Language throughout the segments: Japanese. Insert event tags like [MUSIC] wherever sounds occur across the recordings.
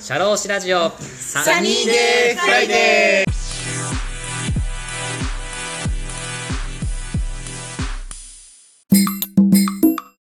シャローシラジオ。サニーデーフライデー。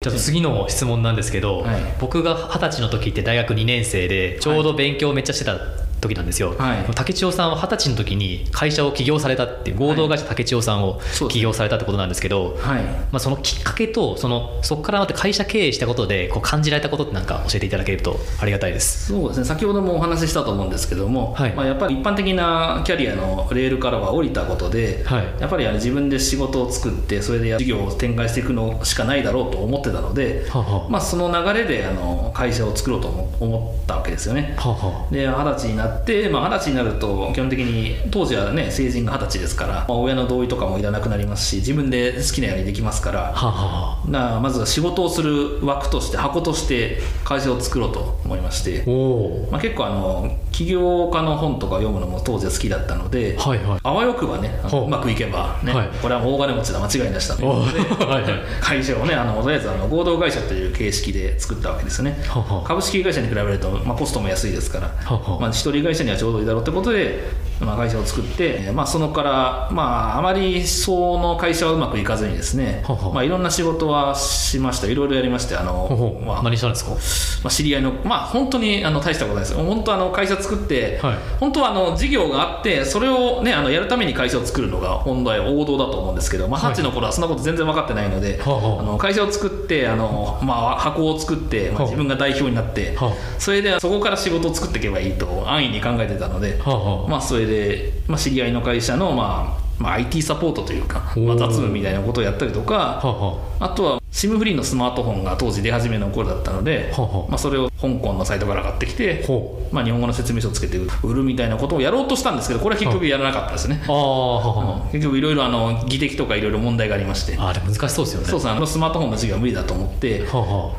ちょっと次の質問なんですけど、はい。僕が二十歳の時って大学2年生でちょうど勉強めっちゃしてた時なんですよ、はい。竹千代さんは二十歳の時に会社を起業されたって合同会社竹千代さんを起業されたってことなんですけど、はい。まあ、そのきっかけとそのそこからまた会社経営したことでこう感じられたことってなんか教えていただけるとありがたいです。そうですね。先ほどもお話ししたと思うんですけども、はい。まあ、やっぱり一般的なキャリアのレールからは降りたことで、はい。やっぱりあれ自分で仕事を作ってそれで事業を展開していくのしかないだろうと思ってたので、はあはあ。まあ、その流れであの会社を作ろうと思思ったわけですよね。はあはで二十歳になって、まあ、二十歳になると基本的に当時はね成人が二十歳ですから、まあ、親の同意とかもいらなくなりますし自分で好きなようにできますから。あはあはあ。なまずは仕事をする枠として箱として会社を作ろうと思いまして、まあ、結構あの起業家の本とか読むのも当時は好きだったので、はいはい。あわよくばねう。うまくいけばね、はい。これは大金持ちだ間違いなしだというおことでー。[LAUGHS] はいはい。会社をねあのとりあえずあの合同会社という形式で作ったわけですね。はは株式会社に比べると、まあ、コストも安いですから、ははまあ、一人会社にはちょうどいいだろうってことで、まあ、会社を作って、えーまあ、そのから、まあ、あまりその会社はうまくいかずにですねははまあ、いろんな仕事はしました。いろいろやりましてあの、ほまあ何したんですか？まあ、知り合いの、まあ、本当にあの大したことないです、本当あの会社作って、はい。本当はあの事業があって、それを、ね、あのやるために会社を作るのが本来、王道だと思うんですけど、まあ、はい。二十歳の頃はそんなこと全然分かってないので、はあはああの会社を作って、あのまあ、箱を作って、まあ、はあ自分が代表になって、はあそれでそこから仕事を作っていけばいいと安易に考えてたので、まあ、それで、まあ、知り合いの会社の、まあまあ、IT サポートというか、まあ、雑務みたいなことをやったりとか、はあはあ。とは SIM フリーのスマートフォンが当時出始めの頃だったので、はまあ、それを香港のサイトから買ってきて、ほまあ、日本語の説明書をつけて売るみたいなことをやろうとしたんですけどこれは結局やらなかったですね、あ結局いろいろあの技的とかいろいろ問題がありまして、ああーでも難しそうですよね。そうそうあのスマートフォンの授業は無理だと思って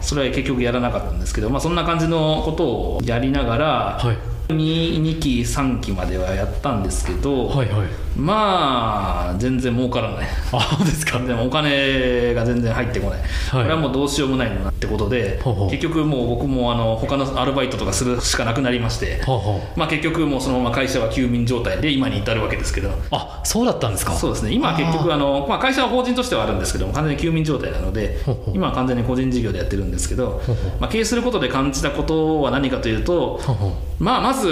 それは結局やらなかったんですけど、まあ、そんな感じのことをやりながら、あはい 2, 2期3期まではやったんですけど、はいはい。まあ全然儲からない。あですか？全然お金が全然入ってこない、これはもうどうしようもないなってことでほうほう。結局もう僕もあの他のアルバイトとかするしかなくなりまして、まあ、結局もうそのまま会社は休眠状態で今に至るわけですけど。ああそうだったんですか？そうですね。今は結局あの、まあ、会社は法人としてはあるんですけども完全に休眠状態なのでほうほう。今は完全に個人事業でやってるんですけどほうほう。まあ、経営することで感じたことは何かというとまあ、まず、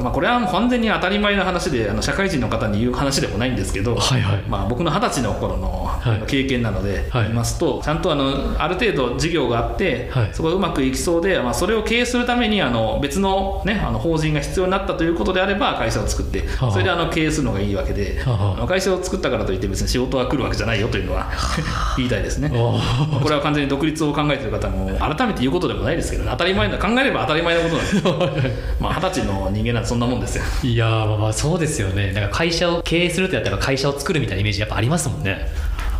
まあ、これは完全に当たり前の話であの社会人の方に言う話でもないんですけど、はいはい。まあ、僕の二十歳の頃のはい。経験なのではい。言いますと、ちゃんとあのある程度事業があって、はい。そこがうまくいきそうで、まあ、それを経営するためにあの別の,、ね、あの法人が必要になったということであれば会社を作ってはあ。それであの経営するのがいいわけで、はああ。の会社を作ったからといって別に仕事は来るわけじゃないよというのは言いたいですね。これは完全に独立を考えている方も改めて言うことでもないですけどね。当たり前な考えれば当たり前のことなんです [LAUGHS] まあ二十歳の人間なんてそんなもんですよ。いやーまあまあそうですよね。なんか会社を経営するってやったら会社を作るみたいなイメージやっぱありますもんね。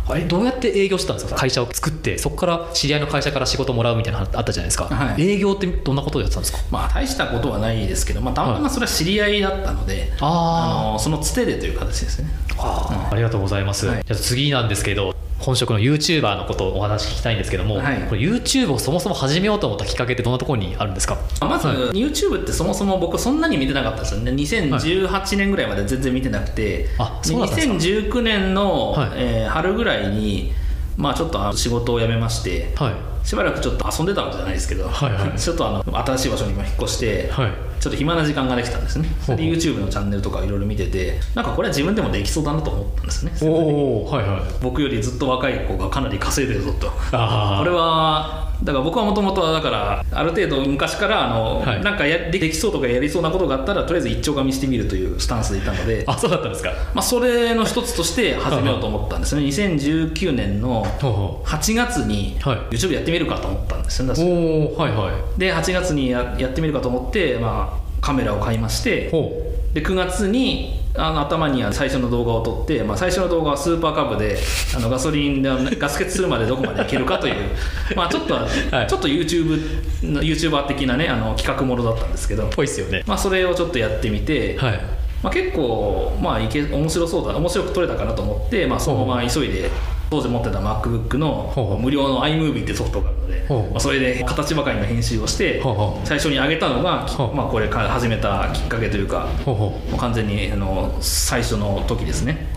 あれどうやって営業してたんですか？会社を作ってそこから知り合いの会社から仕事もらうみたいなのあったじゃないですか、はい。営業ってどんなことをやってたんですか？まあ大したことはないですけど、まあ、たまたまそれは知り合いだったので、ああのそのつてでという形ですね。あありがとうございます、はい。じゃあ次なんですけど本職の YouTuber のことをお話聞きたいんですけども、はい。これ YouTube をそもそも始めようと思ったきっかけってどんなところにあるんですか？まず、はい YouTube ってそもそも僕そんなに見てなかったですよね。2018年ぐらいまで全然見てなくて、あそうだったんですか？2019年の、はいえー春ぐらいにまあちょっと仕事を辞めましてはい。しばらくちょっと遊んでたわけじゃないですけど、はいはい。[LAUGHS] ちょっとあの新しい場所にも引っ越して、はいちょっと暇な時間ができたんですね。で YouTube のチャンネルとかいろいろ見ててなんかこれは自分でもできそうだなと思ったんですね。おおはいはい。僕よりずっと若い子がかなり稼いでるぞと。あこれはだから僕はもともとはだからある程度昔からあの、はい。なんかやでできそうとかやりそうなことがあったらとりあえず一丁紙してみるというスタンスでいたので。あそうだったんですか。まあ、それの一つとして始めようと思ったんですね。2019年のほうほ8月にはい。YouTube やってみるかと思ったんですよ。ねうおおはいはい。で8月にややってみるかと思って、まあ、カメラを買いましてほで9月にあの頭に最初の動画を撮って、まあ、最初の動画はスーパーカブであのガソリンでガス欠するまでどこまでいけるかという [LAUGHS] まあちょっと、はい。ちょっと YouTube YouTuber 的なねあの企画ものだったんですけどう、ぽいっすよね。まあ、それをちょっとやってみて、はい。まあ、結構、まあ、いけ面白そうだ面白く撮れたかなと思って、まあ、そのまま急いで当時持ってた MacBook の無料の iMovie ってソフトがあるので、まあ、それで形ばかりの編集をして最初に上げたのが、まあ、これから始めたきっかけというかほう完全にあの最初の時ですね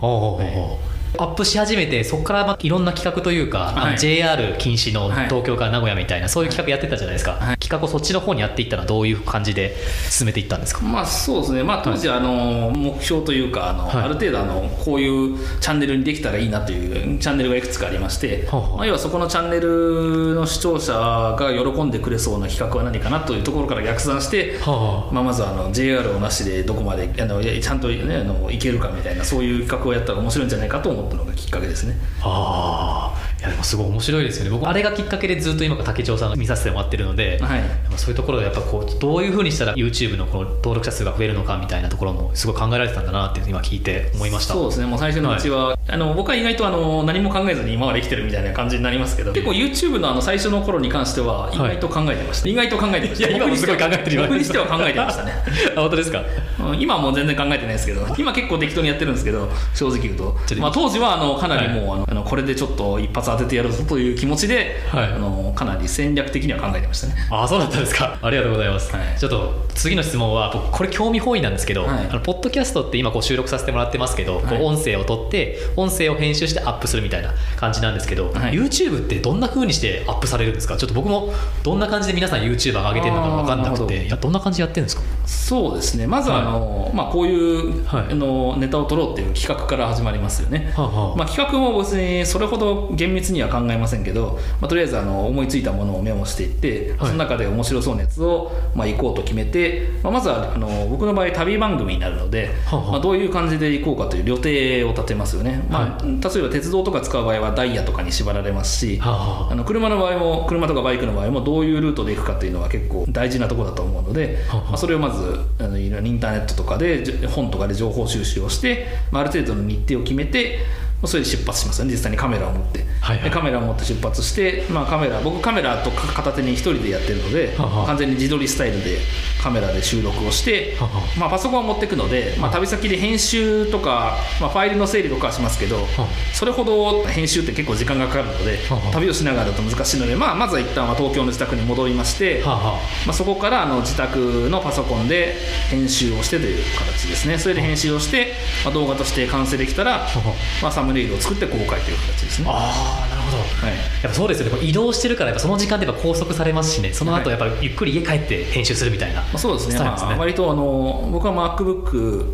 アップし始めてそこからまあいろんな企画というか、はい。JR 禁止のはい。東京から名古屋みたいなそういう企画やってたじゃないですか、はい。企画をそっちの方にやっていったのはどういう感じで進めていったんですか？まあそうですね、まあ、当時あの目標というかあの、はい。ある程度あのこういうチャンネルにできたらいいなというチャンネルがいくつかありまして、まあ、要はそこのチャンネルの視聴者が喜んでくれそうな企画は何かなというところから逆算して、はまあ、まずあの JR をなしでどこまであのちゃんと、ね、あの行けるかみたいなそういう企画をやったら面白いんじゃないかと思ったのがきっかけですね。ああいやでもすごい面白いですよね。僕あれがきっかけでずっと今竹長さん見させてもらってるので、はい。そういうところでやっぱこうどういうふうにしたら YouTube のこの登録者数が増えるのかみたいなところもすごい考えられてたんだなって今聞いて思いました。そうですね。もう最初のうちは、あの僕は意外とあの何も考えずに今まで生きてるみたいな感じになりますけど。結構 YouTube のあの最初の頃に関しては意外と考えてました、意外と考えてました。いや今もすごい考えてるよ。僕にしては考えてましたね。あ [LAUGHS] 本当ですか？うん今はもう全然考えてないですけど今結構適当にやってるんですけど正直言うとまあ、当時はあのかなりもう、あのあのこれでちょっと一発当ててやるぞという気持ちで、はい。あのかなり戦略的には考えてましたね。ああそうだったんですか。ありがとうございます、はい。ちょっと次の質問は僕これ興味本位なんですけど、はい。あのポッドキャストって今こう収録させてもらってますけど、こはい。う音声を取って音声を編集してアップするみたいな感じなんですけど、はい。YouTube ってどんな風にしてアップされるんですか？ちょっと僕もどんな感じで皆さん YouTuber 上げてるのか分かんなくていやどんな感じでやってるんですか？そうですね。まずあの、まあ、こういう、はい。あのネタを取ろうっていう企画から始まりますよね、はあはあまあ、企画も別にそれほど厳密には考えませんけど、まあ、とりあえずあの思いついたものをメモしていって、はい。その中で面白そうなやつを、まあ、行こうと決めて、まあ、まずはあの僕の場合旅番組になるので、はまあ、どういう感じで行こうかという予定を立てますよね、まあ、例えば鉄道とか使う場合はダイヤとかに縛られますし、はあの車の場合も車とかバイクの場合もどういうルートで行くかっていうのは結構大事なところだと思うので、まあ、それをまずあのインターネットとかで本とかで情報収集をして、まあ、ある程度の日程を決めてまあそれで出発しますよね。実際にカメラを持って、はいはい。でカメラを持って出発して、まあ、カメラ僕カメラとか片手に一人でやってるので、はは完全に自撮りスタイルでカメラで収録をして、ははまあ、パソコンを持っていくので、まあ、旅先で編集とか、まあ、ファイルの整理とかはしますけど、それほど編集って結構時間がかかるので、旅をしながらだと難しいので、まあ、まずは一旦は東京の自宅に戻りまして、まあ、そこからあの自宅のパソコンで編集をしてという形ですね。それで編集をして、まあ、動画として完成できたら、は [LAUGHS] まあ、サムネイルを作って公開という形ですね。はああなるほど。い。やっぱそうですよね。移動してるからやっぱその時間でやっぱ拘束されますしね。その後やっぱりゆっくり家帰って編集するみたいな、まあ、そうですね。まあ、割とあの僕は MacBook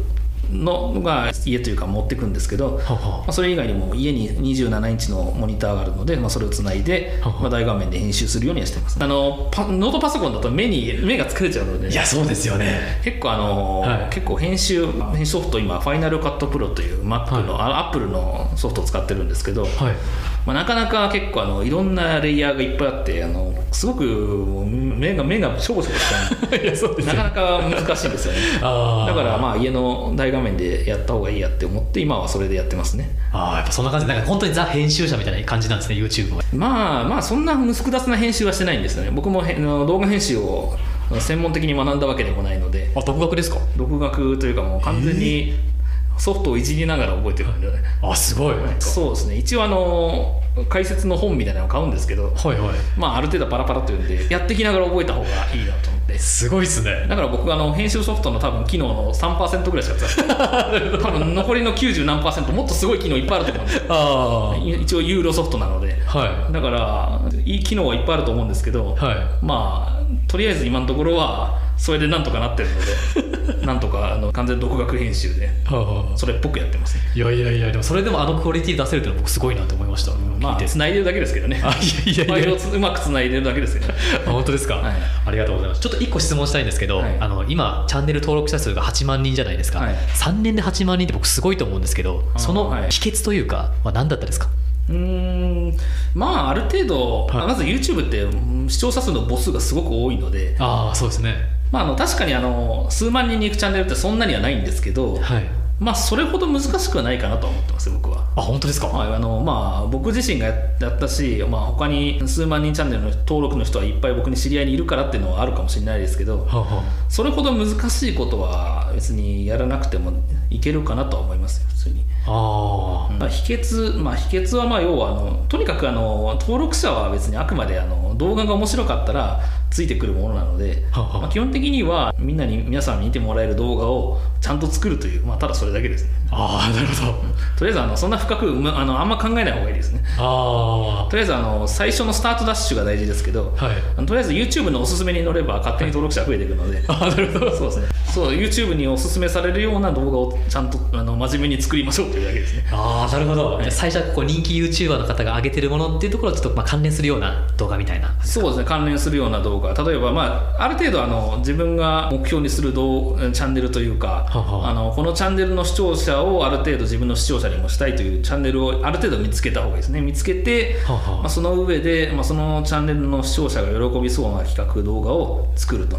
のが家というか持ってくんですけど、ははまあ、それ以外にも家に27インチのモニターがあるので、まあ、それをつないで、ははまあ、大画面で編集するようにはしてます。あのパノートパソコンだと目に目が疲れちゃうので。いやそうですよね。結構あの、はい。結構編集編集ソフト今ファイナルカットプロという Mac の、あ Apple のソフトを使ってるんですけど、はいまあ、なかなか結構あのいろんなレイヤーがいっぱいあってあのすごく目が目がしょぼしょぼしちゃですなかなか難しいですよね。[LAUGHS] だからまあ家の大画面でやった方がいいやって思って今はそれでやってますね。ああやっぱそんな感じでなんか本当にザ編集者みたいな感じなんですね YouTube はまあまあそんな複雑な編集はしてないんですよね。僕もへあの動画編集を専門的に学んだわけでもないので。あ独学ですか？独学というかもう完全にソフトをいじりながら覚えてるんで、ねあすごい。そうですね。一応あの解説の本みたいなのを買うんですけどはいまあある程度パラパラというんでやってきながら覚えた方がいいなと思って。すごいっすね。だから僕あの編集ソフトの多分機能の3%ぐらいしか使ってない。[LAUGHS] 多分残りの90何パーセントもっとすごい機能いっぱいあると思うんですよ。あ一応ユーロソフトなので。あはだからいい機能はいっぱいあると思うんですけど、いはい。まあとりあえず今のところはそれでなんとかなってるので [LAUGHS] なんとかあの完全独学編集でそれっぽくやってますね。いやいやいやでもそれでもあのクオリティ出せるっていうのは僕すごいなと思いましたまあ繋いでるだけですけどね。あいやいやいや。うまく繋いでるだけですけどね。あ本当ですか、はい。ありがとうございます。ちょっと1個質問したいんですけど、はい。あの今チャンネル登録者数が8万人じゃないですか、はい。3年で8万人って僕すごいと思うんですけどそのはい。秘訣というかは何だったですか、うーんまあある程度、はい。まず YouTube ってうん視聴者数の母数がすごく多いので、ああそうですねまあ、あの確かにあの数万人に行くチャンネルってそんなにはないんですけど、はいまあそれほど難しくはないかなとは思ってます僕は。あ本当ですか、はい、あのまあ僕自身がやったし、まあ、他に数万人チャンネルの登録の人はいっぱい僕に知り合いにいるからっていうのはあるかもしれないですけどはあはそれほど難しいことは別にやらなくてもいけるかなとは思いますよ普通に。ああまあ、秘訣まあ秘訣はまあ要はあのとにかくあの登録者は別にあくまであの動画が面白かったらついてくるものなので、はあはあ。まあ、基本的にはみんなに皆さんに見てもらえる動画をちゃんと作るという、まあ、ただそれだけですね。ああなるほど。とりあえずあのそんな深くまあのあんま考えない方がいいですね。あとりあえずあの最初のスタートダッシュが大事ですけど、あはい。とりあえず YouTube のおすすめに乗れば勝手に登録者増えていくので、[LAUGHS] ああなるほど。そうですね。そう YouTube におすすめされるような動画をちゃんとあの真面目に作りましょうというだけですね。ああなるほど、最初はこう人気 YouTuber の方が上げてるものっていうところをちょっとまあ関連するような動画みたいなそうですね。関連するような動画例えば、まあ、ある程度あの自分が目標にする動チャンネルというかあのこのチャンネルの視聴者をある程度自分の視聴者にもしたいというチャンネルをある程度見つけた方がいいですね。見つけて、まあ、その上で、まあ、そのチャンネルの視聴者が喜びそうな企画動画を作ると。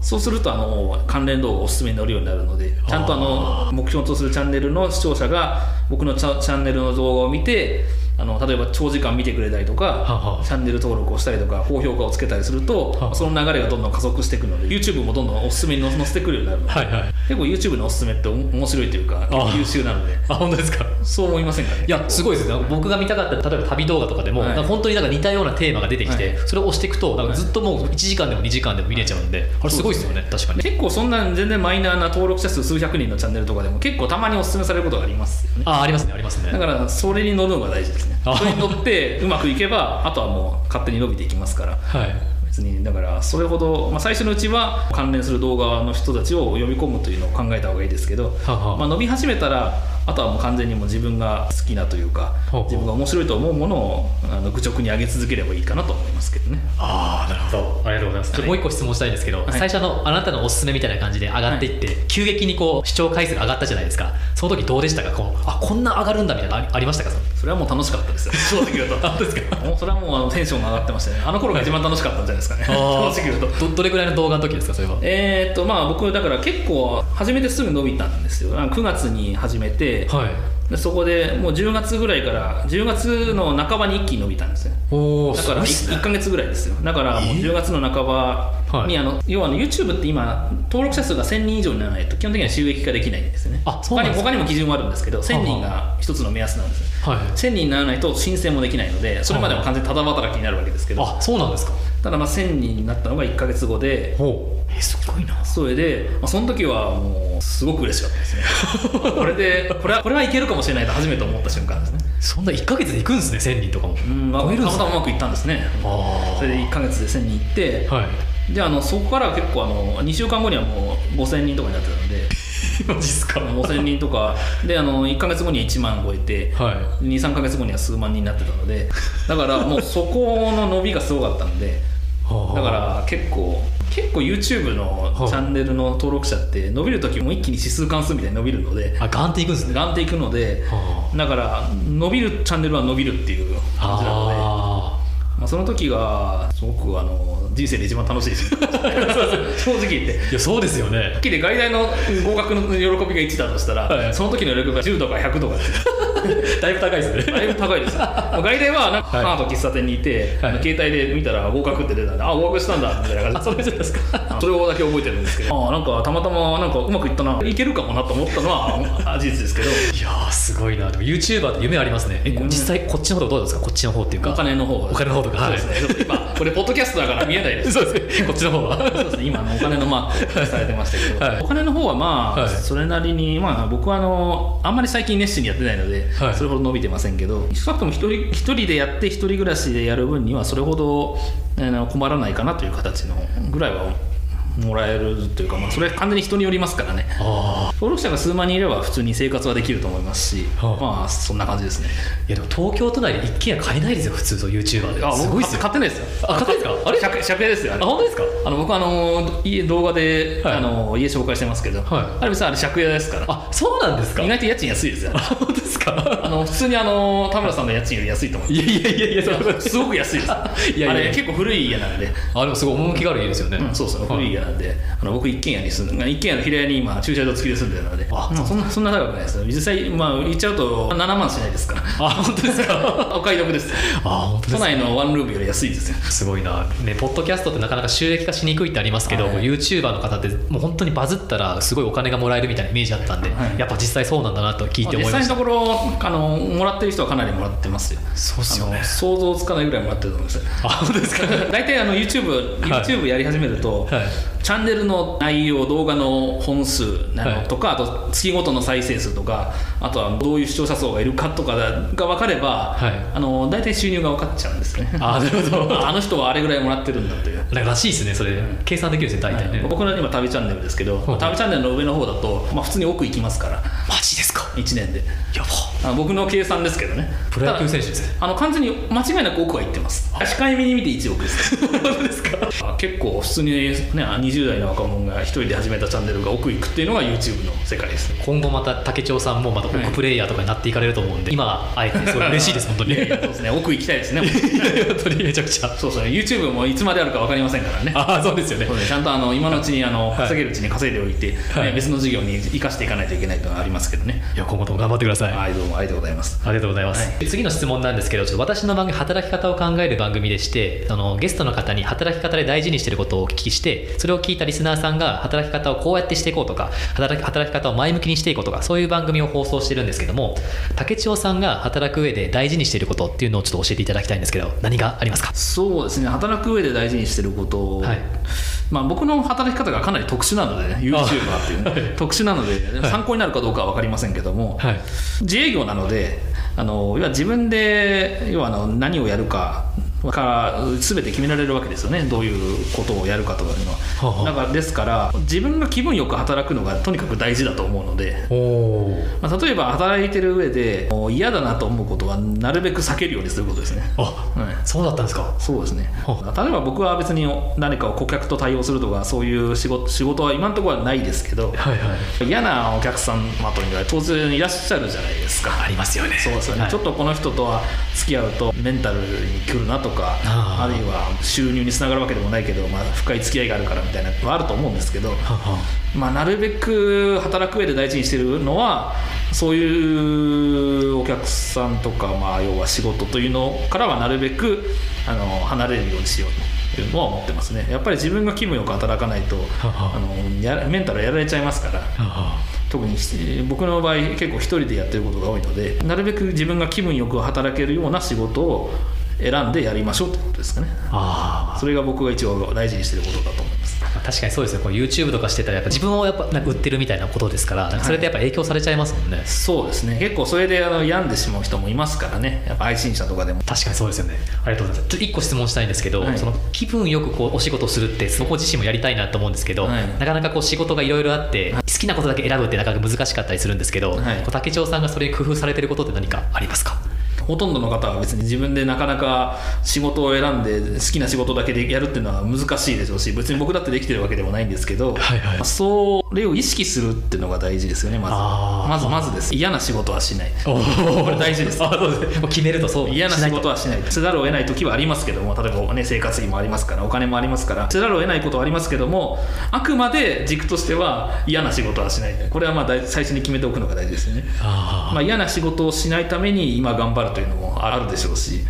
そうするとあの関連動画おすすめに載るようになるのでちゃんとあの目標とするチャンネルの視聴者が僕のチャチャンネルの動画を見てあの例えば長時間見てくれたりとかははチャンネル登録をしたりとか高評価をつけたりするとはその流れがどんどん加速していくので YouTube もどんどんおすすめに載せてくるようになるので、はいはい。結構 YouTube のおすすめってお面白いというかあ優秀なので。あ本当ですか？そう思いませんかね？いやすごいですね。僕が見たかった例えば旅動画とかでも、はい。本当になんか似たようなテーマが出てきて、はい。それを押していくとなんかずっともう1時間でも2時間でも見れちゃうんで、あれすごいですよね確かに。結構そんな全然マイナーな登録者数数百人のチャンネルとかでも結構たまにおすすめされることがありますよね。あありますねありますね。だからそれに乗るのが大事ですねあそれに乗ってうまくいけばあとはもう勝手に伸びていきますから。はい。別にだからそれほど、まあ、最初のうちは関連する動画の人たちを呼び込むというのを考えた方がいいですけど、ははまあ、伸び始めたらあとはもう完全にもう自分が好きなというか自分が面白いと思うものをあの愚直に上げ続ければいいかなと思いますけどね。ああなるほど。ありがとうございます、はいもう一個質問したいんですけど、はい。最初のあなたのおすすめみたいな感じで上がっていって、急激にこう視聴回数が上がったじゃないですか。その時どうでしたか？こうあこんな上がるんだみたいなのありありましたか？それはもう楽しかったですよ。[LAUGHS] 正直言うとですかもうそれはもうあのテンションが上がってましたね。あの頃が一番楽しかったんじゃないですかね。正直言うと。どどれぐらいの動画の時ですかそれは？えーっとまあ僕だから結構始めてすぐ伸びたんですよ。あの9月に始めて、はい。でそこでもう10月ぐらいから10月の半ばに一気に伸びたんですねおおだから 1, ヶ月ぐらいですよ。だからもう10月の半ばに、はい。あの要はあの YouTube って今登録者数が1000人以上にならないと基本的には収益化できないんですよね。あそ他に他にも基準はあるんですけど1000人が一つの目安なんですよ。はい1000人にならないと申請もできないのでそれまでは完全にただ働きになるわけですけど。あそうなんですか？ただまあ1000人になったのが1ヶ月後でほう。えすごいな。それで、まあ、その時はもうすごく嬉しかったですね。[LAUGHS] これでこれはこれはいけるかもしれないと初めて思った瞬間ですね。そんな1か月で行くんですね1000人とかも。うん、まあ、たまたまうまくいったんですね。あそれで1ヶ月で1000人行って、あはいであのそこから結構あの2週間後にはもう5000人とかになってたので [LAUGHS] マジっすか？5000人とか。であの1ヶ月後には1万超えてはい。23ヶ月後には数万人になってたのでだからもうそこの伸びがすごかったのではあだから結構結構 YouTube のチャンネルの登録者って伸びる時も一気に指数関数みたいに伸びるのであガンっていくんですね。ガンっていくのではだから伸びるチャンネルは伸びるっていう感じなのであまあ、その時がすごくあの人生で一番楽しいです。[LAUGHS] 正直言って。あいやそうですよね。はっきり外大の合格の喜びが1だとしたら、はい。その時の喜びが10とか100とか [LAUGHS] だいぶ高いですね。だいぶ高いです。外大はなんかはい。母と喫茶店にいて、はい。携帯で見たら合格って出たんであ合格したんだみたいな感じ。あそれじゃないですか。あそれをだけ覚えてるんですけど。あなんかたまたまなんかうまくいったな。いけるかもなと思ったのはあ [LAUGHS] 事実ですけど。いやーすごいな。でも YouTuber って夢ありますね。えこ夢実際こっちの方どうですか？こっちの方っていうか。お金の方お金の方とかはい。そうですね。今これポッドキャストだから見えないです。そうですね。こっちの方は。そうですね、今あのお金のマークされてましたけど、はい。お金の方はまあ、はい。それなりに、まあ、僕はあのあんまり最近熱心にやってないので、はい。それほど伸びてませんけど少なくとも一人一人でやって一人暮らしでやる分にはそれほどあの困らないかなという形のぐらいはもらえるというか、まあ、それは完全に人によりますからね。登録者が数万人いれば普通に生活はできると思いますし、はあ。まあそんな感じですね。いやでも東京都内で一軒家買えないですよ普通の YouTuber で。あ僕すごいっすよ。買ってないですよ。あ買ってないですかあれ？借借家ですよあ本当ですか？あの僕あの家動画で、はい。あの家紹介してますけど、はい。あれ別にあれ借家ですから。あそうなんですか？意外と家賃安いですよ。あ本当ですか？あの普通にあの田村さんの家賃より安いと思う。いやいやいやいやすごく安いです。いやあれ結構古い家なんで。あでもすごい趣がある家ですよね、うん、そうそうはい古い家なんで、あの僕一軒家に住んで一軒家の平屋に今駐車場付きで住んでるので。あまあそんなそんな高くないです。よ実際まあ言っちゃうと7万しないですか？らあ本当ですか？[LAUGHS] お買い得です。あ本当ですか？都内のワンルームより安いですよすごいな、ね、ポッドキャストってなかなか収益化しにくいってありますけど、はい。YouTuber の方ってもう本当にバズったらすごいお金がもらえるみたいなイメージあったんで、はい。やっぱ実際そうなんだなと聞いて思実いました。際のところあのもらってる人はかなりもらってますよそうすよね想像つかないぐらいもらってると思いますあ本当ですか大体あの YouTube, YouTube やり始めると、はいチャンネルの内容動画の本数なのとか、あと月ごとの再生数とかあとはどういう視聴者層がいるかとかが分かれば、はいあの大体収入が分かっちゃうんですねあなるほどあの人はあれぐらいもらってるんだというらしいですねそれ計算できるんですね大体ね、僕の今旅チャンネルですけど、旅チャンネルの上の方だと、まあ、普通に奥行きますからマジですか1年でやば Oh. あ僕の計算ですけどね。プロ野球選手ですあの完全に間違いなく奥は行ってます。控えめに見て1億です。[LAUGHS] ですか？あ結構普通に、ね、20代の若者が一人で始めたチャンネルが奥行くっていうのが YouTube の世界ですね。今後また竹長さんもまた奥プレイヤーとかになっていかれると思うんで、今あえてすごい嬉しいです本当に。[LAUGHS] そうですね。奥行きたいですね。[LAUGHS] 本当にめちゃくちゃ。そうそう YouTube もいつまであるか分かりませんからね。ああそうですよね。ねちゃんとあの今のうちにあのはい稼げるうちに稼いでおいて、はいね別の事業に生かしていかないといけないというのはありますけどねいや今後とも頑張ってくださいはいどうもありがとうございます。ありがとうございます、次の質問なんですけどちょっと私の番組働き方を考える番組でしてあのゲストの方に働き方で大事にしていることをお聞きしてそれを聞いたリスナーさんが働き方をこうやってしていこうとか働き働き方を前向きにしていこうとかそういう番組を放送してるんですけども竹千代さんが働く上で大事にしていることっていうのをちょっと教えていただきたいんですけど何がありますか？そうですね。働く上で大事にしてること。を、はいまあ、僕の働き方がかなり特殊なので、ね、YouTuber っていうね、特殊なので、はい。参考になるかどうかは分かりませんけども、はい。自営業なのであの要は自分で要はあの何をやるかから全て決められるわけですよね。どういうことをやるかとかいうのは、はあはあ。だからですから自分が気分よく働くのがとにかく大事だと思うので、まあ、例えば働いてる上で嫌だなと思うことはなるべく避けるようにすることですね。あ、はい。そうだったんですか。そうですね。は例えば僕は別に何かを顧客と対応するとかそういう仕事仕事は今のところはないですけどはいはい。嫌なお客様というのは当然いらっしゃるじゃないですか。ありますよね。そうですよね、はい。ちょっとこの人とは付き合うとメンタルに来るなとかあるいは収入につながるわけでもないけど、まあ、深い付き合いがあるからみたいなのはあると思うんですけど、まあ、なるべく働く上で大事にしてるのはそういうお客さんとか、まあ、要は仕事というのからはなるべくあの離れるようにしようというのは思ってますね。やっぱり自分が気分よく働かないとはあのやメンタルやられちゃいますから特に僕の場合結構一人でやってることが多いのでなるべく自分が気分よく働けるような仕事を選んでやりましょうということですかね。あそれが僕が一応大事にしてることだと思います。あ確かにそうですねこう YouTube とかしてたらやっぱ自分をやっぱなんか売ってるみたいなことですからそれってやっぱ影響されちゃいますもんね、そうですね。結構それであの病んでしまう人もいますからね。やっぱ配信者とかでも。確かにそうですよね。ありがとうございます。ちょっと1個質問したいんですけど、はい。その気分よくこうお仕事をするってそこ自身もやりたいなと思うんですけど、はい。なかなかこう仕事がいろいろあって、好きなことだけ選ぶってなかなか難しかったりするんですけど、はい。竹長さんがそれに工夫されてることって何かありますか？ほとんどの方は別に自分でなかなか仕事を選んで好きな仕事だけでやるっていうのは難しいでしょうし別に僕だってできてるわけでもないんですけど、はいはい。まあそれを意識するっていうのが大事ですよねまずまずまずです。嫌な仕事はしない。ここれ大事です。あそうです。ねもう決めるとそう。嫌な仕事はしない。せざるを得ない時はありますけども例えば、ね、生活費もありますからお金もありますからせざるを得ないことはありますけどもあくまで軸としては嫌な仕事はしない。これはまあ大最初に決めておくのが大事ですよね、あまあ、嫌な仕事をしないために今頑張るというのもあるでしょうし。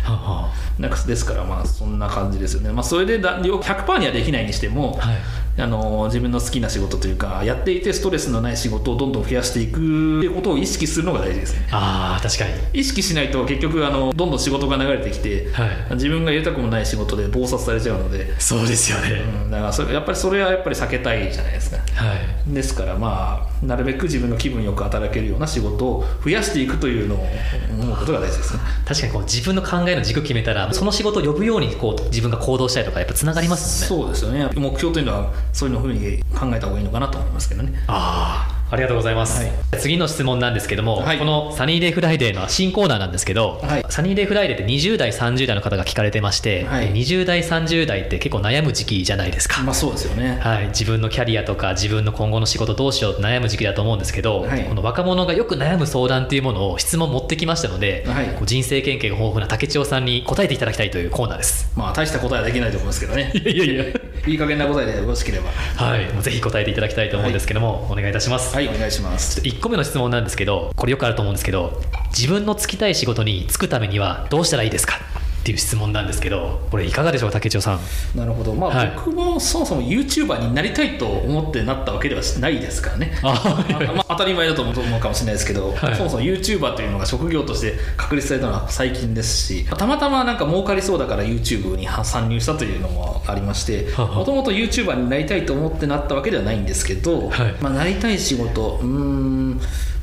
なんかですからまあそんな感じですよね、まあ、それでだ100%にはできないにしても、はいあの自分の好きな仕事というかやっていてストレスのない仕事をどんどん増やしていくっていうことを意識するのが大事ですね。あー確かに。意識しないと結局あのどんどん仕事が流れてきて、はい。自分がやりたくもない仕事で暴殺されちゃうので、そうですよね、うん、だからそれやっぱりそれはやっぱり避けたいじゃないですか。はい。ですからまあなるべく自分の気分よく働けるような仕事を増やしていくというのを思うことが大事ですね。確かにこう自分の考えの軸決めたらその仕事を呼ぶようにこう自分が行動したりとかやっぱつながりますね。そうですよね。目標というのはそういうのふうに考えた方がいいのかなと思いますけどね。ああありがとうございます、はい。次の質問なんですけども、はい。このサニーデイフライデーの新コーナーなんですけど、はい。サニーデイフライデーって20代30代の方が聞かれてまして、はい。20代30代って結構悩む時期じゃないですか、まあそうですよね。はい、自分のキャリアとか自分の今後の仕事どうしようって悩む時期だと思うんですけど、はい。この若者がよく悩む相談っていうものを質問持ってきましたので、はい。こう人生経験が豊富な竹千代さんに答えていただきたいというコーナーです。まあ大した答えはできないと思いますけどね。[LAUGHS] いやいやいや。いい加減な答えでよろしければ。はい、もうぜひ答えていただきたいと思うんですけども、お願いいたします。いお願いします。1個目の質問なんですけどこれよくあると思うんですけど自分のつきたい仕事に就くためにはどうしたらいいですか？っていう質問なんですけどこれいかがでしょう竹千代さん？なるほど。まあ、はい。僕もそもそも YouTuber になりたいと思ってなったわけではないですからね。あ [LAUGHS] まあ、当たり前だと思うかもしれないですけど、はい。そもそも YouTuber というのが職業として確立されたのは最近ですしたまたまなんか儲かりそうだから YouTube に参入したというのもありましてもともと YouTuber になりたいと思ってなったわけではないんですけど、はい。まあ、なりたい仕事うーん、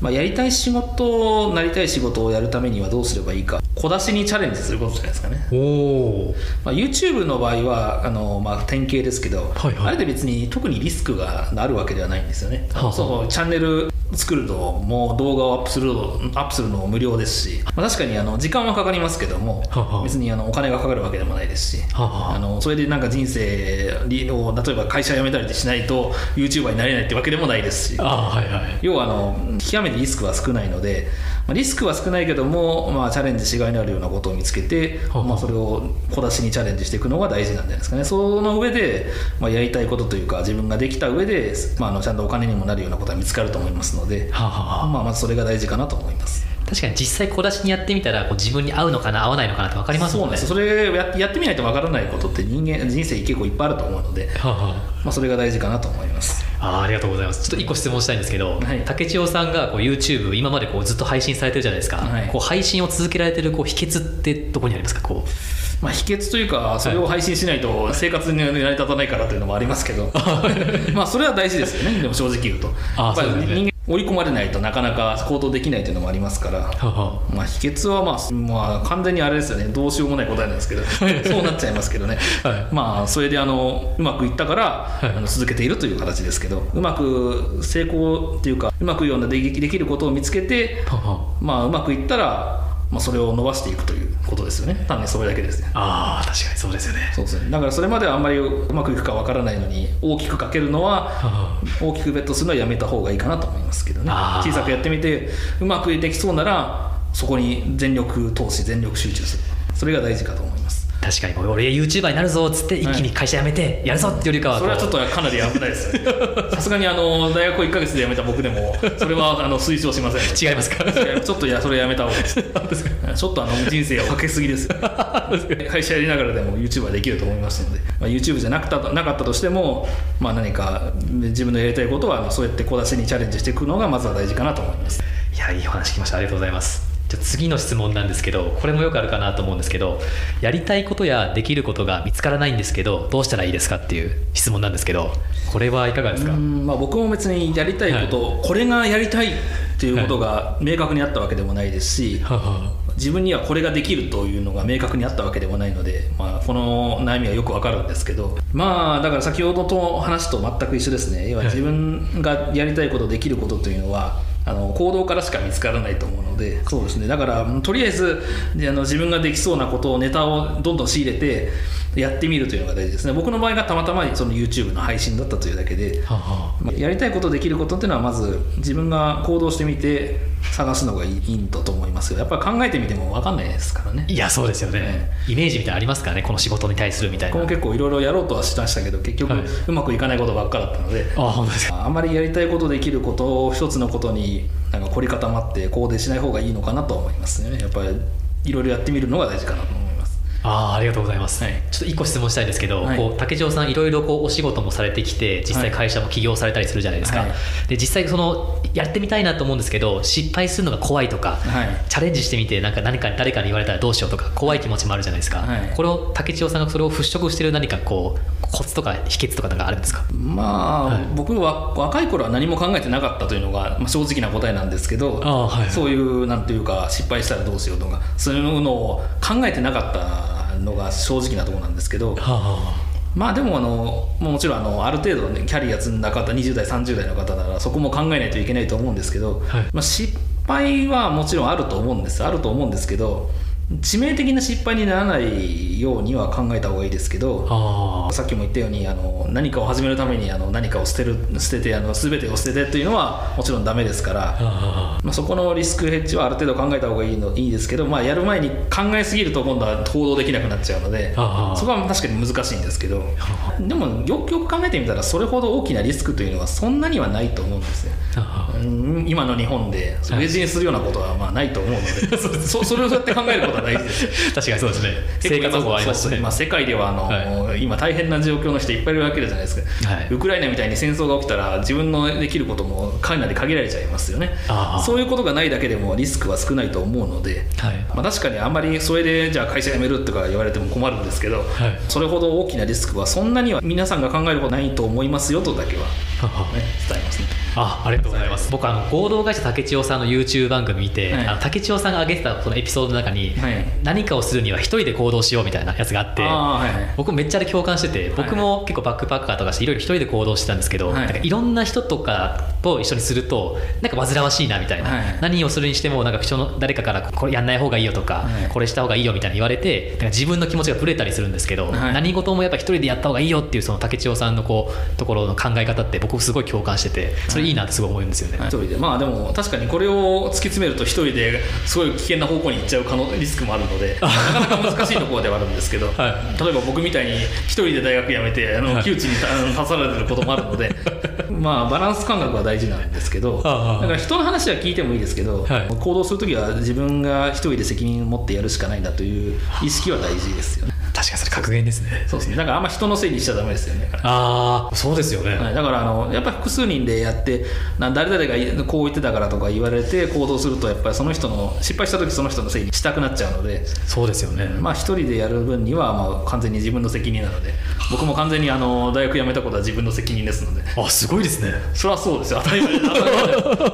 まあ、やりたい仕事なりたい仕事をやるためにはどうすればいいか。小出しにチャレンジすることじゃないですかね。おおまあ、YouTube の場合はあの、まあ、典型ですけど、はいはい。あれで別に特にリスクがあるわけではないんですよね、はあはあ。そうチャンネル作るのも動画をアップするのアップするのも無料ですし、まあ、確かにあの時間はかかりますけども、はあはあ。別にあのお金がかかるわけでもないですし、はあのそれでなんか人生を例えば会社辞めたりしないと YouTuber になれないってわけでもないですし。あはいはい。要はあの極めてリスクは少ないので、まあ、リスクは少ないけども、まあ、チャレンジしがいのあるようなことを見つけて、まあ、それを小出しにチャレンジしていくのが大事なんじゃないですかね。その上で、まあ、やりたいことというか自分ができた上で、まあ、あのちゃんとお金にもなるようなことは見つかると思いますので、まあ、まずそれが大事かなと思います。確かに実際小出しにやってみたらこう自分に合うのかな合わないのかなって分かりますもんねそれややってみないとわからないことって人間人生結構いっぱいあると思うので、はあはあ。まあ、それが大事かなと思いますあーありがとうございます。ちょっと一個質問したいんですけど、はい。竹千代さんがこう YouTube 今までこうずっと配信されてるじゃないですか、はい。こう配信を続けられてるこう秘訣ってどこにありますか？こう。まあ、秘訣というかそれを配信しないと生活に成り立たないからというのもありますけど。[LAUGHS] まあそれは大事ですよね。でも正直言うと。ね人間追い込まれないとなかなか行動できないというのもありますからまあ、秘訣はまあ、まあ、完全にあれですよね。どうしようもない答えなんですけどそうなっちゃいますけどね、はい。まあそれであのうまくいったから、い。あの続けているという形ですけどうまく成功っていうかうまくようなできできることを見つけて、まあ、うまくいったら、まあ、それを伸ばしていくということですよね。単にそれだけですね。ああー確かにそうですよね。そうですね。だからそれまではあんまりうまくいくかわからないのに大きくかけるのははあ [LAUGHS] 大きくベットするのはやめた方がいいかなと思いますけどね。小さくやってみてうまくできそうならそこに全力投資全力集中する。それが大事かと思います確かに俺 YouTuber になるぞっつって一気に会社辞めてやるぞってよりかはこう。それはちょっとかなり危ないですね。[LAUGHS] さすがにあの大学を1か月で辞めた僕でもそれは [LAUGHS] あの推奨しません。違いますか？ちょっといやそれやめた方がいいです。ちょっとあの人生をかけすぎです。よ会社やりながらでも YouTuber できると思いますので、まあ、YouTube じゃなくたなかったとしても、まあ、何か自分のやりたいことはあのそうやって小出しにチャレンジしていくのがまずは大事かなと思います。いやいいお話聞きました。ありがとうございますじゃあ次の質問なんですけどこれもよくあるかなと思うんですけどやりたいことやできることが見つからないんですけどどうしたらいいですかっていう質問なんですけどこれはいかがですか？うんまあ、僕も別にやりたいこと、これがやりたいっていうことが明確にあったわけでもないですし、はあは自分にはこれができるというのが明確にあったわけでもないので、まあ、この悩みはよくわかるんですけどまあだから先ほどと話と全く一緒ですね。要は自分がやりたいことできることというのはあの行動からしか見つからないと思うので。そうですね。だからとりあえずあの自分ができそうなことをネタをどんどん仕入れてやってみるというのが大事ですね。僕の場合がたまたまその YouTube の配信だったというだけでやりたいことできることっていうのはまず自分が行動してみて探すのがいいんだと思いますよ。やっぱり考えてみても分かんないですからね。いやそうですよね。イメージみたいなのありますからねこの仕事に対するみたいな。僕も結構いろいろやろうとはしましたけど結局はい。うまくいかないことばっかだったので、あ本当ですか。あんまりやりたいことできることを一つのことになんか凝り固まって行動しない方がいいのかなと思いますね。やっぱりいろいろやってみるのが大事かなと思いますあーありがとうございます、はい。ちょっと一個質問したいんですけど、はい。こう竹城さんいろいろこうお仕事もされてきて実際会社も起業されたりするじゃないですか、はい。で実際そのやってみたいなと思うんですけど失敗するのが怖いとか、はい。チャレンジしてみてなんか何か誰かに言われたらどうしようとか怖い気持ちもあるじゃないですか、はい。これを竹千代さんがそれを払拭してる何かこうコツとか秘訣とかなんかあるんですか？まあ、はい。僕は若い頃は何も考えてなかったというのが、まあ、正直な答えなんですけどあーはい。そういうなんていうか失敗したらどうしようとかそういうのを考えてなかったのが正直なところなんですけどはあまあでもあのもちろんあのある程度、ね、キャリア積んだ方20代30代の方ならそこも考えないといけないと思うんですけど、はい。まあ、失敗はもちろんあると思うんですあると思うんですけど致命的な失敗にならないようには考えた方がいいですけどあさっきも言ったようにあの何かを始めるためにあの何かを捨てる捨ててあの全てを捨ててというのはもちろんダメですから、あまあ、そこのリスクヘッジはある程度考えた方がいいのいいですけど、まあ、やる前に考えすぎると今度は行動できなくなっちゃうのでそこは確かに難しいんですけどでもよくよく考えてみたらそれほど大きなリスクというのはそんなにはないと思うんですよ。今の日本で飢え死にするようなことはまあないと思うので。[LAUGHS] そ [LAUGHS] それをそうやって考えることは大事です。[LAUGHS] 確かに。そうですね。生活保護ありますね。そう今世界ではあの、は今大変な状況の人いっぱいいるわけじゃないですか、はい。ウクライナみたいに戦争が起きたら自分のできることもかなり限られちゃいますよね。ああ。そういうことがないだけでもリスクは少ないと思うので、はい。まあ、確かにあんまりそれでじゃあ会社辞めるとか言われても困るんですけど、はい。それほど大きなリスクはそんなには皆さんが考えることないと思いますよとだけは、ね、伝えますねあありがとうございます。僕あの合同会社竹千代さんの YouTube 番組見て、はい。あの竹千代さんが挙げてたそのエピソードの中に、はい。何かをするには一人で行動しようみたいなやつがあってはいはい。僕めっちゃあれ共感してて僕も結構バックパッカーとかしていろいろ一人で行動してたんですけど、はい。なんかいろんな人とかと一緒にするとなんか煩わしいなみたいな、はい何をするにしてもなんか人の誰かからこれやんない方がいいよとか、はい。これした方がいいよみたいに言われてなんか自分の気持ちがぶれたりするんですけど、はい。何事もやっぱ一人でやった方がいいよっていうその竹千代さんのこうところの考え方って僕すごい共感しててそれいいなってすごい思うんですよね。一人で。まあでも確かにこれを突き詰めると一人ですごい危険な方向に行っちゃう可能リスクもあるのでなかなか難しいところではあるんですけど、[LAUGHS] は例えば僕みたいに一人で大学辞めてあのはい。窮地に立たされてることもあるので [LAUGHS] まあバランス感覚は大事なんですけどだから人の話は聞いてもいいですけど、はい。行動するときは自分が一人で責任を持ってやるしかないんだという意識は大事ですよね。確かにそれ格言ですね。そうですね。だからあんま人のせいにしちゃダメですよね。ああそうですよね、はい、だからあのやっぱり複数人でやってな誰々がこう言ってたからとか言われて行動するとやっぱりその人の失敗した時その人のせいにしたくなっちゃうので。そうですよね、まあ一人でやる分にはまあ完全に自分の責任なので。僕も完全にあの大学辞めたことは自分の責任ですので。あすごいですね。それはそうですよ。当たり前です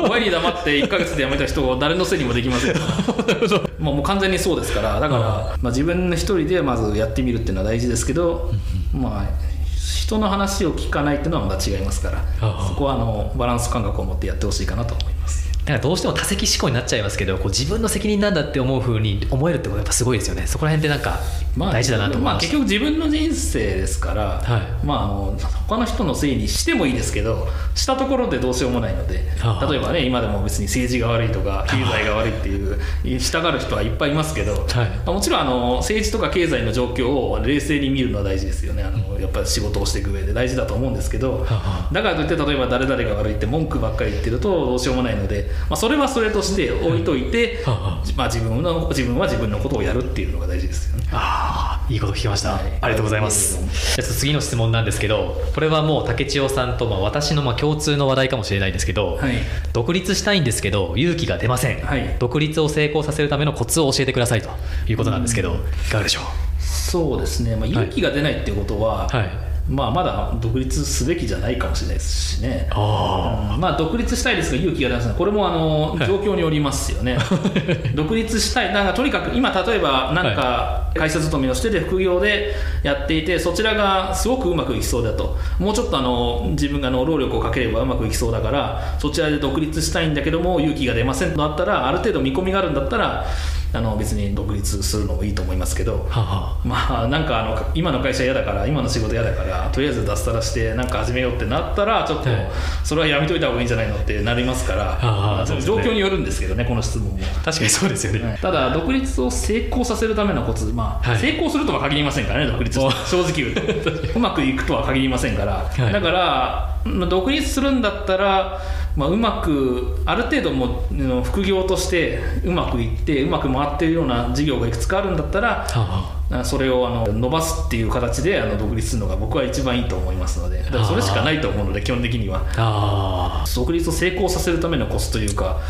親に黙って1か月で辞めた人を誰のせいにもできません。か [LAUGHS] らもうもう完全にそうですから。だから、まあ、自分一人でまずやってみるっていうのは大事ですけどまあ人の話を聞かないっていうのはまた違いますからそこはあのバランス感覚を持ってやってほしいかなと思いますなんかどうしても多責思考になっちゃいますけどこう自分の責任なんだって思うふうに思えるってことはやっぱすごいですよね。そこら辺ってなんか大事だなと思いまあ、ました、結局自分の人生ですから、はい。まあ、あの他の人のせいにしてもいいですけどしたところでどうしようもないのではあ。例えばね今でも別に政治が悪いとか経済が悪いっていう従う人はいっぱいいますけど、はい。まあもちろんあの政治とか経済の状況を冷静に見るのは大事ですよね。あのやっぱり仕事をしていく上で大事だと思うんですけど、はだからといって例えば誰々が悪いって文句ばっかり言ってるとどうしようもないので、まあ、それはそれとして置いといて、まあ、自分の自分は自分のことをやるっていうのが大事ですよね。ああいいこと聞きました、はい。ありがとうございます。じゃあ次の質問なんですけどこれはもう竹千代さんとまあ私のまあ共通の話題かもしれないんですけど、はい。独立したいんですけど勇気が出ません、はい。独立を成功させるためのコツを教えてくださいということなんですけど、いかがでしょう？そうですね、まあ、勇気が出ないっていうことは、はいまあ、まだ独立すべきじゃないかもしれないですしね。あうん。まあ、独立したいですが勇気が出ませんこれもあのはい。状況によりますよね、[LAUGHS] 独立したい。なんかとにかく今例えばなんか会社勤めをしてて副業でやっていてそちらがすごくうまくいきそうだと。もうちょっとあの自分があの労力をかければうまくいきそうだからそちらで独立したいんだけども勇気が出ませんとなったらある程度見込みがあるんだったらあの別に独立するのもいいと思いますけど、ははまあなんかあの今の会社嫌だから今の仕事嫌だからとりあえず脱サラしてなんか始めようってなったらちょっとはい。それはやめといた方がいいんじゃないのってなりますから、あまあそうですね。状況によるんですけどねこの質問も。確かにそうですよね、はい。ただ独立を成功させるためのコツ、まあはい。成功するとは限りませんからね独立。お。正直言うと。[LAUGHS] うまくいくとは限りませんから、はい。だからまあ独立するんだったら、まあ、うまくある程度も副業としてうまくいってうまく回っているような事業がいくつかあるんだったら、ははあそれをあの伸ばすっていう形であの独立するのが僕は一番いいと思いますのでだからそれしかないと思うので基本的には。あ。独立を成功させるためのコツというか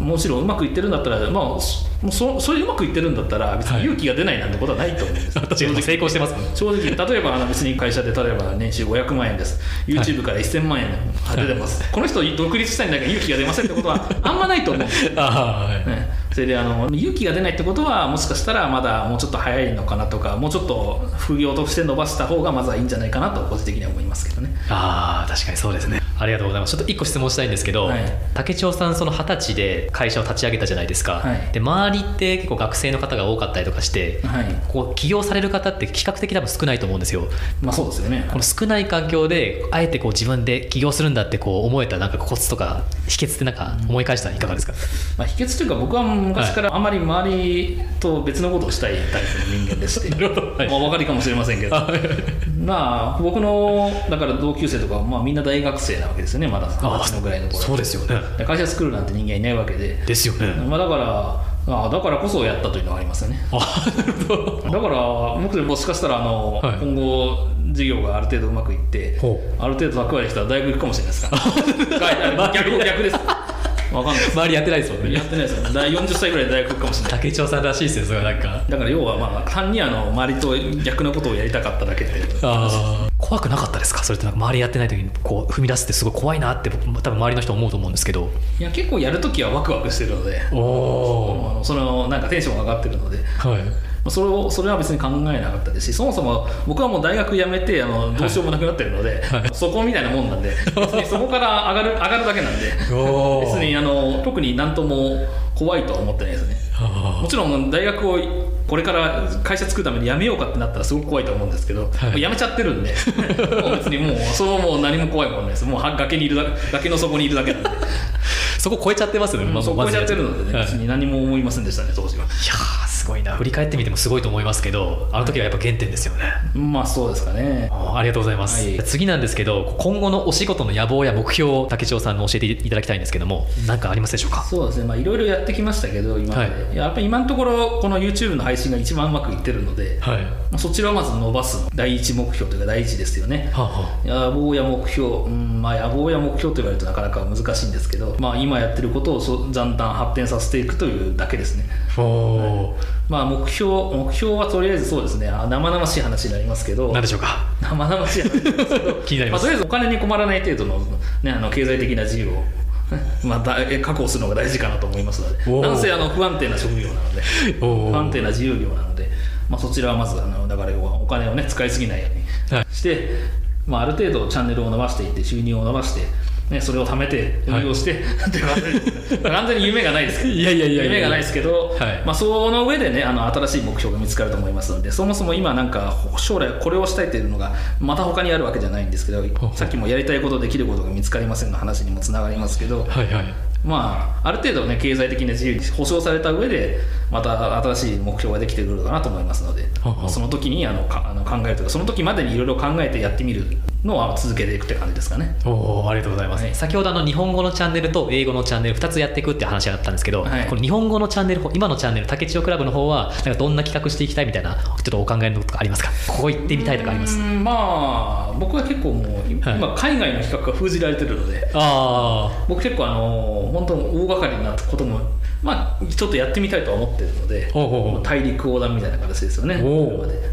もちろんうまくいってるんだったら、まあ、もうそそれうまくいってるんだったら別に勇気が出ないなんてことはないと思うんです、あ確かに成功してますね正直例えばあの別に会社で例えば年収500万円です。YouTube から1000万円出てます、この人独立したいんだけど勇気が出ませんってことはあんまないと思うんです [LAUGHS] はい。ね、それであの勇気が出ないってことはもしかしたらまだもうちょっと早いのかなとかもうちょっと副業として伸ばした方がまずはいいんじゃないかなと個人的には思いますけどね。あー確かにそうですねありがとうございます。ちょっと一個質問したいんですけど、はい。竹千代さんその二十歳で会社を立ち上げたじゃないですか、はい。で周りって結構学生の方が多かったりとかして、はい。こう起業される方って比較的多分少ないと思うんですよ。まあそうですよね。この少ない環境であえてこう自分で起業するんだってこう思えたなんかコツとか秘訣ってなんか思い返したらいかがですか、まあ、秘訣というか僕は昔からあまり周りと別のことをしたいタイプの人間でして、[LAUGHS] はい。まあ、お分かりかもしれませんけど。まあ僕のだから同級生とかは、まあ、みんな大学生なわけですよね。まだ二十歳のぐらいの頃。そうですよね。で会社作るなんて人間いないわけで、ですよね、まあ、だからあだからこそやったというのがありますよね。あなるほど。だから僕もしかしたらあの、はい。今後事業がある程度うまくいってほある程度蓄えてきたら大学行くかもしれないですから。は [LAUGHS] い逆逆です。わかんない周りやってないですもんね。やってないですよ。大40歳ぐらいで大学行くかもしれない。竹千代さんらしいですよそれはなんか。だから要はまあ単にあの周りと逆のことをやりたかっただけっていうあー。怖くなかったですか？それってなんか周りやってない時にこう踏み出すってすごい怖いなって僕多分周りの人思うと思うんですけど。いや結構やるときはワクワクしてるので。おそのなんかテンションが上がってるので。はいそれをそれは別に考えなかったですしそもそも僕はもう大学辞めてあのどうしようもなくなってるので、そこみたいなもんなんで別にそこから上がる上がるだけなんでお別にあの特になんとも怖いとは思ってないですね [LAUGHS] もちろん大学をこれから会社作るために辞めようかってなったらすごく怖いと思うんですけど、はい。辞めちゃってるんでもう別にもうそのもう何も怖いもんないですもうは崖にいるだ崖の底にいるだけなんで、[LAUGHS] そこ超えちゃってますよね、もうそこ超えちゃってるのでね、はい別に何も思いませんでしたね当時は。いやーすごいな。振り返ってみてもすごいと思いますけどあの時はやっぱ原点ですよね、まあそうですかね。ありがとうございます、はい。次なんですけど今後のお仕事の野望や目標を竹千代さんに教えていただきたいんですけども何かありますでしょうか？そうですね。まあいろいろやってきましたけど今まで、はいやっぱり今のところこの YouTube の配信が一番うまくいってるので、はい。まあそちらをまず伸ばすの第一目標というか第一ですよね。はあは野望や目標、うんまあ、野望や目標と言われるとなかなか難しいんですけど、まあ、今やってることをそだんだん発展させていくというだけですね、あおまあ、目標目標はとりあえずそうですね。あ生々しい話になりますけどー何でしょうか？生々しい話ですけど [LAUGHS] 気になります。あ、とりあえずお金に困らない程度の,、ね、あの経済的な自由を [LAUGHS] まあ、確保するのが大事かなと思いますので。なんせあの不安定な職業なので。不安定な自由業なので、まあ、そちらはまずあのだから要はお金をね使いすぎないようにはい。して、まあ、ある程度チャンネルを伸ばしていって収入を伸ばして、ね、それを貯めて運用して、ってい完全に夢がないですけど。[LAUGHS] いやいやいや夢がないですけど、はい。まあ、その上でねあの新しい目標が見つかると思いますのでそもそも今なんか将来これをしたいというのがまた他にあるわけじゃないんですけどさっきもやりたいことできることが見つかりませんの話にもつながりますけど、はいはい。まあ、ある程度ね経済的な自由に保障された上でまた新しい目標ができてくるかなと思いますので、ははその時にあのかあの考えるとかその時までにいろいろ考えてやってみるのは続けていくって感じですかね。おーありがとうございます、はい。先ほどあの日本語のチャンネルと英語のチャンネル2つやっていくって話があったんですけど、はい。この日本語のチャンネル今のチャンネル竹千代クラブの方はなんかどんな企画していきたいみたいなちょっとお考えのこととかありますか？ここ行ってみたいとかあります？うんまあ僕は結構もう今、はい。海外の企画が封じられてるのであ僕結構あの本当大掛かりなこともまあちょっとやってみたいとは思ってるのでほうほう大陸横断みたいな形ですよね。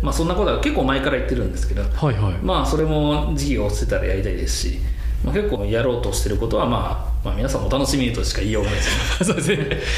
まあそんなことは結構前から言ってるんですけど。あはいはい、まあそれも時期が落ちてたらやりたいですし、まあ、結構やろうとしてることは、まあ、まあ皆さんお楽しみにとしか言いようがないです。[LAUGHS] そうですね。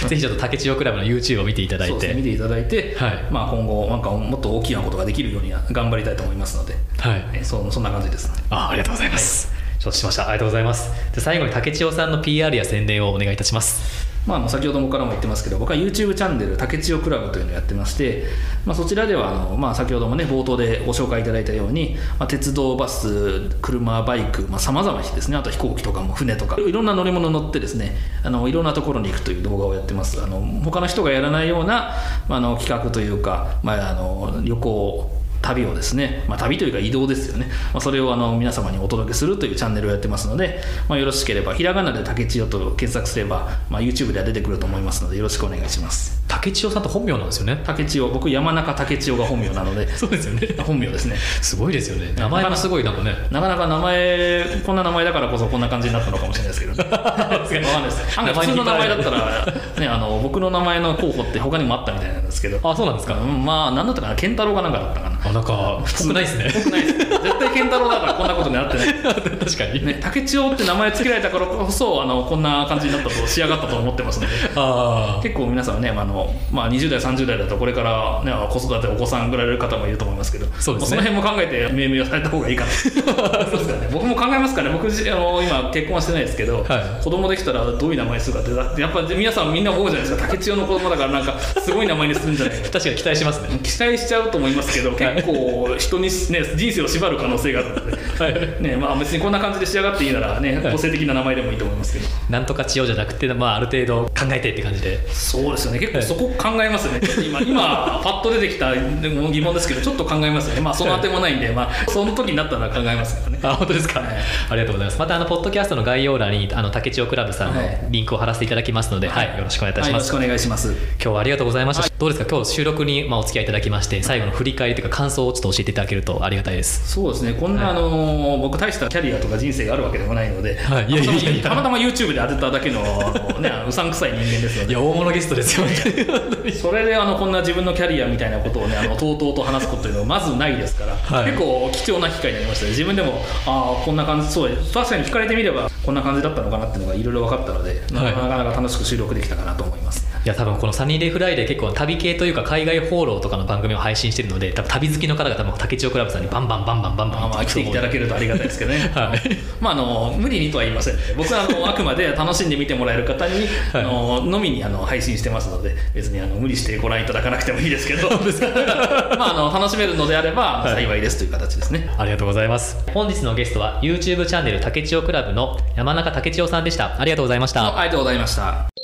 ぜひちょっと竹千代クラブの YouTube を見ていただいて。ね。見ていただいて、はい。まあ、今後なんかもっと大きなことができるように頑張りたいと思いますので、はい。えそそんな感じです。あありがとうございます、承知しました。ありがとうございます。で最後に竹千代さんの PR や宣伝をお願いいたしますまあ、先ほどもからも言ってますけど僕は YouTube チャンネル竹千代クラブというのをやってまして、まあ、そちらではあの、まあ、先ほどもね冒頭でご紹介いただいたように、まあ、鉄道バス車バイクさまざ、まですね。あと飛行機とかも船とか。いろんな乗り物乗ってですねあのいろんなところに行くという動画をやってます。あの他の人がやらないような、まあ、あの企画というか、まあ、あの旅行旅をですね、まあ、旅というか移動ですよね、まあ、それをあの皆様にお届けするというチャンネルをやってますので、まあ、よろしければひらがなで竹千代と検索すれば、まあ、YouTube では出てくると思いますのでよろしくお願いします。竹千代さんって本名なんですよね。竹千代。僕山中竹千代が本名なので。[LAUGHS] そうですよね。本名ですね。すごいですよね。名前もすごいなんかね。なかなか名前こんな名前だからこそこんな感じになったのかもしれないですけど、ね、[LAUGHS] わかんないです。普通の名前だったら、ね、あの僕の名前の候補って他にもあったみたいなんですけど。あそうなんですか、うんまあ何だったかな。健太郎かなんかだったかな。あなんか普通ないですね。僕ないです。絶対健太郎だからこんなことになってない。[LAUGHS] 確かに、ね、竹千代って名前つけられたからこそあのこんな感じになったと仕上がったと思ってますので。あ結構皆さんねあのの、まあ、20代30代だとこれから、ね、子育てお子さんぐらいいる方もいると思いますけどそうですね。まあその辺も考えて命名をされた方がいいかな [LAUGHS] そうですかね。僕も考えますからね。僕じあの今結婚はしてないですけど、はい。子供できたらどういう名前にするかってやっぱ皆さんみんな思うじゃないですか。竹千代の子供だからなんかすごい名前にするんじゃないか。[LAUGHS] 確かに期待しますね。期待しちゃうと思いますけど結構人に、ね、人生を縛る可能性があるので、ねまあ、別にこんな感じで仕上がっていいなら、ね、個性的な名前でもいいと思いますけど。なんとか千代じゃなくて、まあ、ある程度考えてって感じで。そうですよね。結構そこ考えますよね。今今パッと出てきたでも疑問ですけどちょっと考えますよね。まあその当てもないんで、まあ、その時になったら考えますけどね。あ本当ですか、はい。ありがとうございます。またあのポッドキャストの概要欄にあの竹千代クラブさんのはい。リンクを貼らせていただきますので、はい。よろしくお願いいたします、はいよろしくお願いします。今日はありがとうございました、どうですか？今日収録にまあお付き合いいただきまして最後の振り返りというか感想をちょっと教えていただけるとありがたいです。そうですね。こんな、はい。あの僕大したキャリアとか人生があるわけでもないので、はい。いやいやいや。たまたま YouTube で当てただけのあの、ね、うさんくさい人間ですので。いや大物ゲストですよ。ね [LAUGHS] それであのこんな自分のキャリアみたいなことをねあのとうとうと話すことっていうのはまずないですから、はい。結構貴重な機会になりましたね。自分でもああこんな感じそう確かに聞かれてみればこんな感じだったのかなっていうのがいろいろ分かったので、なはい。なかなか楽しく収録できたかなと思いますいや多分このサニーデイフライデー結構旅系というか海外放浪とかの番組を配信してるので多分旅好きの方が多分たけちよ倶楽部さんにバンバンバンバンバンバンまあ来ていただけるとありがたいですけどね、はいまああの無理にとは言いません僕はあのあくまで楽しんで見てもらえる方に、はいあののみにあの配信してますので別にあの無理してご覧いただかなくてもいいですけどまああの楽しめるのであれば幸いですという形ですね、ありがとうございます本日のゲストは YouTube チャンネル竹千代クラブの山中竹千代さんでしたありがとうございましたありがとうございました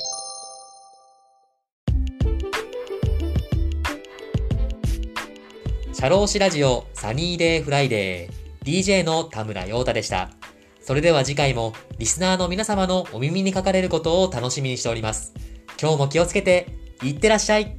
社労士ラジオサニーデイフライデー DJ の田村陽太でした。それでは次回もリスナーの皆様のお耳にかかれることを楽しみにしております。今日も気をつけていってらっしゃい